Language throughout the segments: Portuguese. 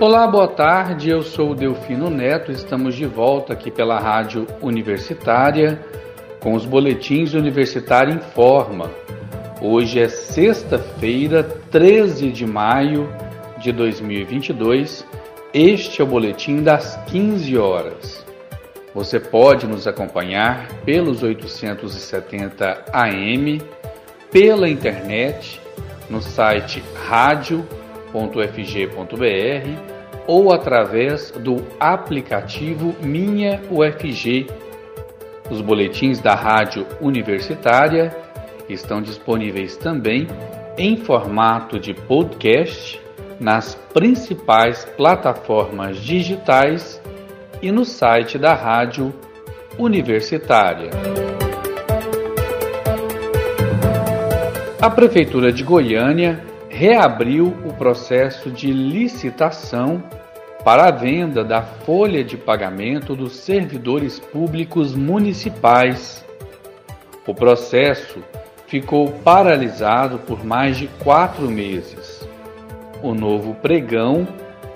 Olá, boa tarde. Eu sou o Delfino Neto. Estamos de volta aqui pela Rádio Universitária com os boletins Universitário em Forma. Hoje é sexta-feira, 13 de maio de 2022. Este é o boletim das 15 horas. Você pode nos acompanhar pelos 870 AM, pela internet, no site radio.fg.br ou através do aplicativo Minha UFG. Os boletins da Rádio Universitária estão disponíveis também em formato de podcast nas principais plataformas digitais e no site da Rádio Universitária. A Prefeitura de Goiânia reabriu o processo de licitação para a venda da folha de pagamento dos servidores públicos municipais. O processo ficou paralisado por mais de quatro meses. O novo pregão,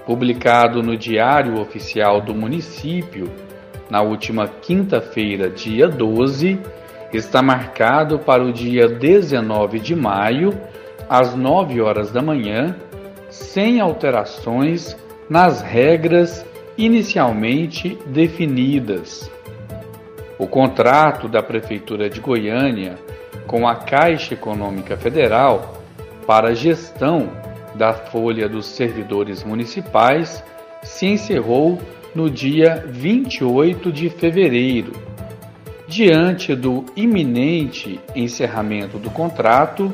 publicado no Diário Oficial do Município na última quinta-feira, dia 12, está marcado para o dia 19 de maio, às 9 horas da manhã, sem alterações nas regras inicialmente definidas. O contrato da Prefeitura de Goiânia com a Caixa Econômica Federal para gestão da folha dos servidores municipais se encerrou no dia 28 de fevereiro. Diante do iminente encerramento do contrato,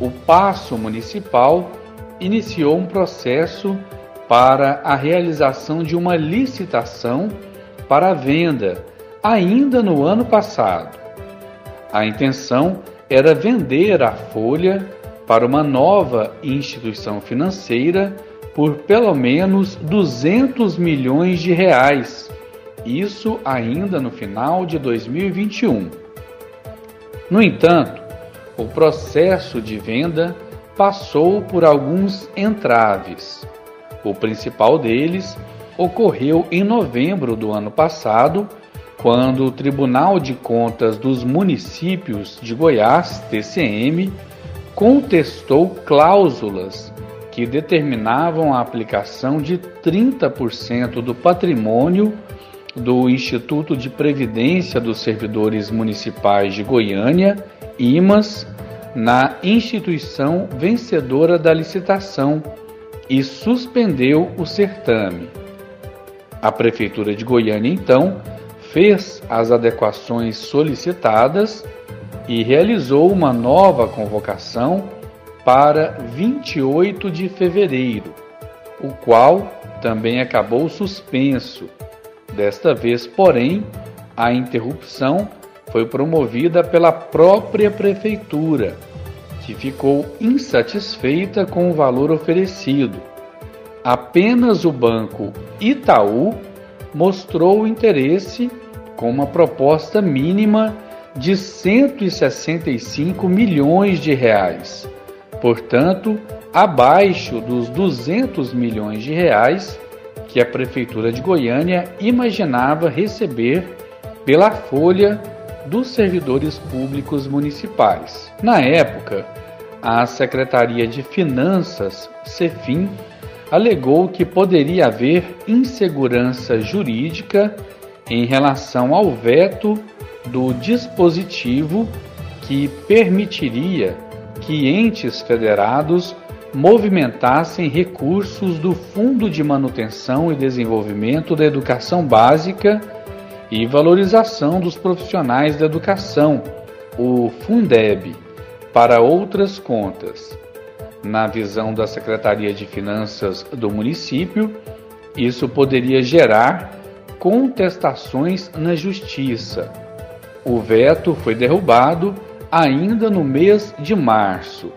o Paço Municipal iniciou um processo para a realização de uma licitação para a venda ainda no ano passado. A intenção era vender a folha para uma nova instituição financeira por pelo menos 200 milhões de reais, isso ainda no final de 2021. No entanto, o processo de venda passou por alguns entraves. O principal deles ocorreu em novembro do ano passado, quando o Tribunal de Contas dos Municípios de Goiás, TCM, contestou cláusulas que determinavam a aplicação de 30% do patrimônio do Instituto de Previdência dos Servidores Municipais de Goiânia, IMAS, na instituição vencedora da licitação e suspendeu o certame. A Prefeitura de Goiânia, então, fez as adequações solicitadas e realizou uma nova convocação para 28 de fevereiro, o qual também acabou suspenso. Desta vez, porém, a interrupção foi promovida pela própria Prefeitura que ficou insatisfeita com o valor oferecido. Apenas o banco Itaú mostrou interesse com uma proposta mínima de 165 milhões de reais, portanto, abaixo dos 200 milhões de reais que a prefeitura de Goiânia imaginava receber pela folha dos servidores públicos municipais. Na época, a Secretaria de Finanças, CEFIM, alegou que poderia haver insegurança jurídica em relação ao veto do dispositivo que permitiria que entes federados movimentassem recursos do Fundo de Manutenção e Desenvolvimento da Educação Básica e Valorização dos Profissionais da Educação, o Fundeb para outras contas. Na visão da Secretaria de Finanças do município, isso poderia gerar contestações na justiça. O veto foi derrubado ainda no mês de março.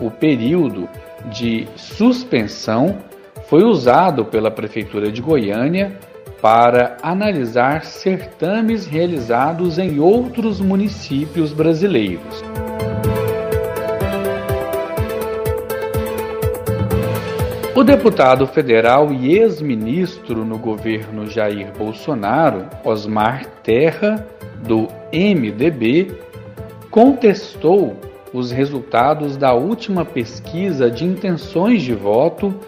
O período de suspensão foi usado pela Prefeitura de Goiânia para analisar certames realizados em outros municípios brasileiros. O deputado federal e ex-ministro no governo Jair Bolsonaro, Osmar Terra, do MDB, contestou os resultados da última pesquisa de intenções de voto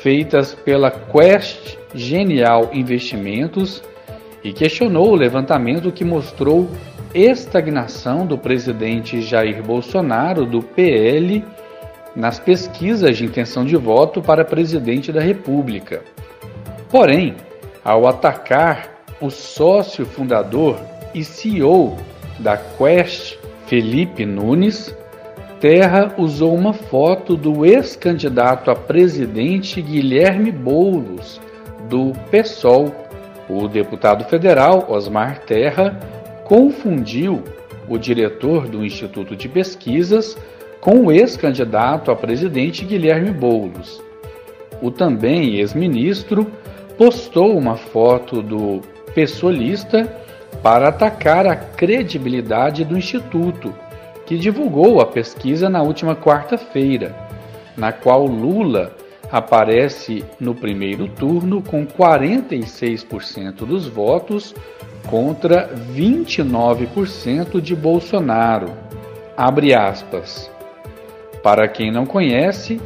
feitas pela Quest Genial Investimentos e questionou o levantamento que mostrou estagnação do presidente Jair Bolsonaro do PL nas pesquisas de intenção de voto para presidente da República. Porém, ao atacar o sócio fundador e CEO da Quest, Felipe Nunes, Terra usou uma foto do ex-candidato a presidente Guilherme Boulos, do PSOL. O deputado federal Osmar Terra confundiu o diretor do Instituto de Pesquisas com o ex-candidato a presidente Guilherme Boulos. O também ex-ministro postou uma foto do pessoalista para atacar a credibilidade do Instituto que divulgou a pesquisa na última quarta-feira, na qual Lula aparece no primeiro turno com 46% dos votos contra 29% de Bolsonaro. Abre aspas. Para quem não conhece,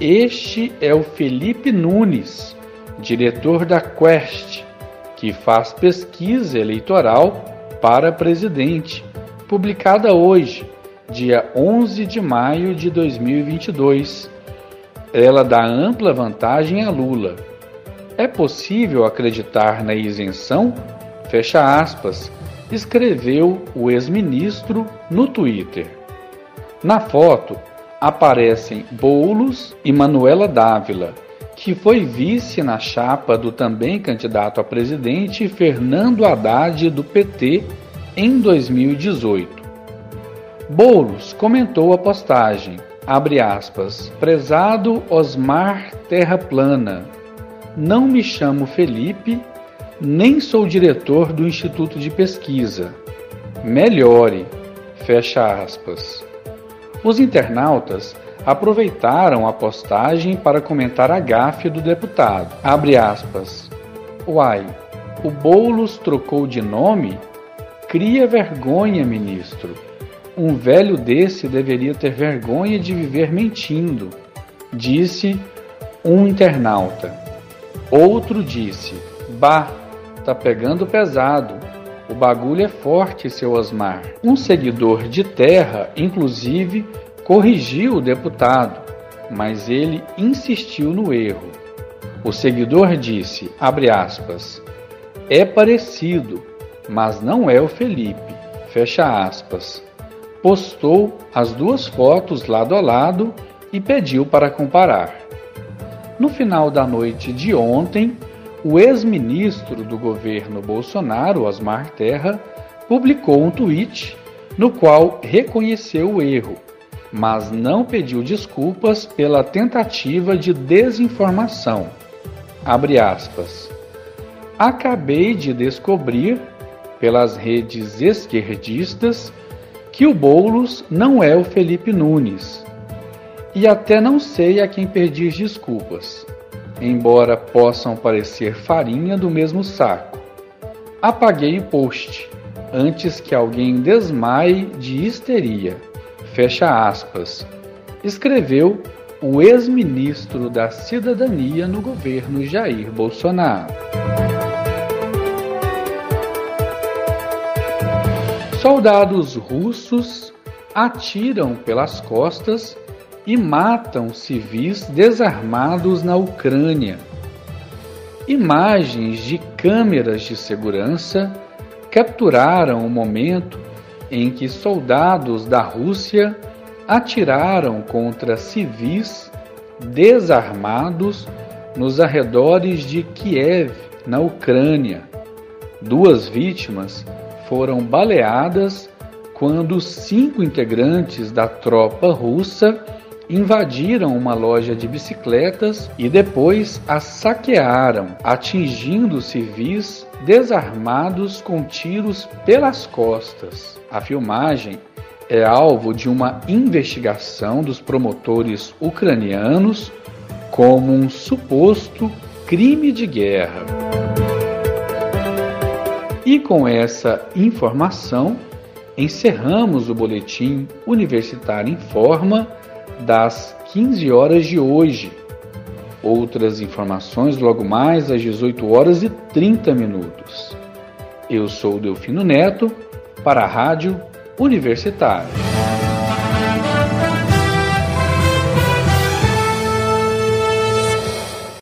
este é o Felipe Nunes, diretor da Quest, que faz pesquisa eleitoral para presidente, publicada hoje, dia 11 de maio de 2022. Ela dá ampla vantagem a Lula. É possível acreditar na isenção? Fecha aspas, escreveu o ex-ministro no Twitter. Na foto aparecem Boulos e Manuela Dávila, que foi vice na chapa do também candidato a presidente Fernando Haddad do PT em 2018. Boulos comentou a postagem, abre aspas, prezado Osmar Terra Plana, não me chamo Felipe, nem sou diretor do Instituto de Pesquisa. Melhore, fecha aspas. Os internautas aproveitaram a postagem para comentar a gafe do deputado. Abre aspas. Uai, o Boulos trocou de nome? Cria vergonha, ministro. Um velho desse deveria ter vergonha de viver mentindo, disse um internauta. Outro disse: Bah, tá pegando pesado. O bagulho é forte, seu Osmar. Um seguidor de terra, inclusive, corrigiu o deputado, mas ele insistiu no erro. O seguidor disse, abre aspas, é parecido, mas não é o Felipe, fecha aspas postou as duas fotos lado a lado e pediu para comparar. No final da noite de ontem, o ex-ministro do governo Bolsonaro, Osmar Terra, publicou um tweet no qual reconheceu o erro, mas não pediu desculpas pela tentativa de desinformação. Abre aspas. Acabei de descobrir pelas redes esquerdistas que o Boulos não é o Felipe Nunes. E até não sei a quem pedir desculpas, embora possam parecer farinha do mesmo saco. Apaguei o post antes que alguém desmaie de histeria. Fecha aspas. Escreveu o ex-ministro da Cidadania no governo Jair Bolsonaro. Soldados russos atiram pelas costas e matam civis desarmados na Ucrânia. Imagens de câmeras de segurança capturaram o momento em que soldados da Rússia atiraram contra civis desarmados nos arredores de Kiev, na Ucrânia. Duas vítimas foram baleadas quando cinco integrantes da tropa russa invadiram uma loja de bicicletas e depois a saquearam, atingindo civis desarmados com tiros pelas costas. A filmagem é alvo de uma investigação dos promotores ucranianos como um suposto crime de guerra. E com essa informação, encerramos o boletim Universitário em Forma das 15 horas de hoje. Outras informações logo mais às 18 horas e 30 minutos. Eu sou Delfino Neto para a Rádio Universitária.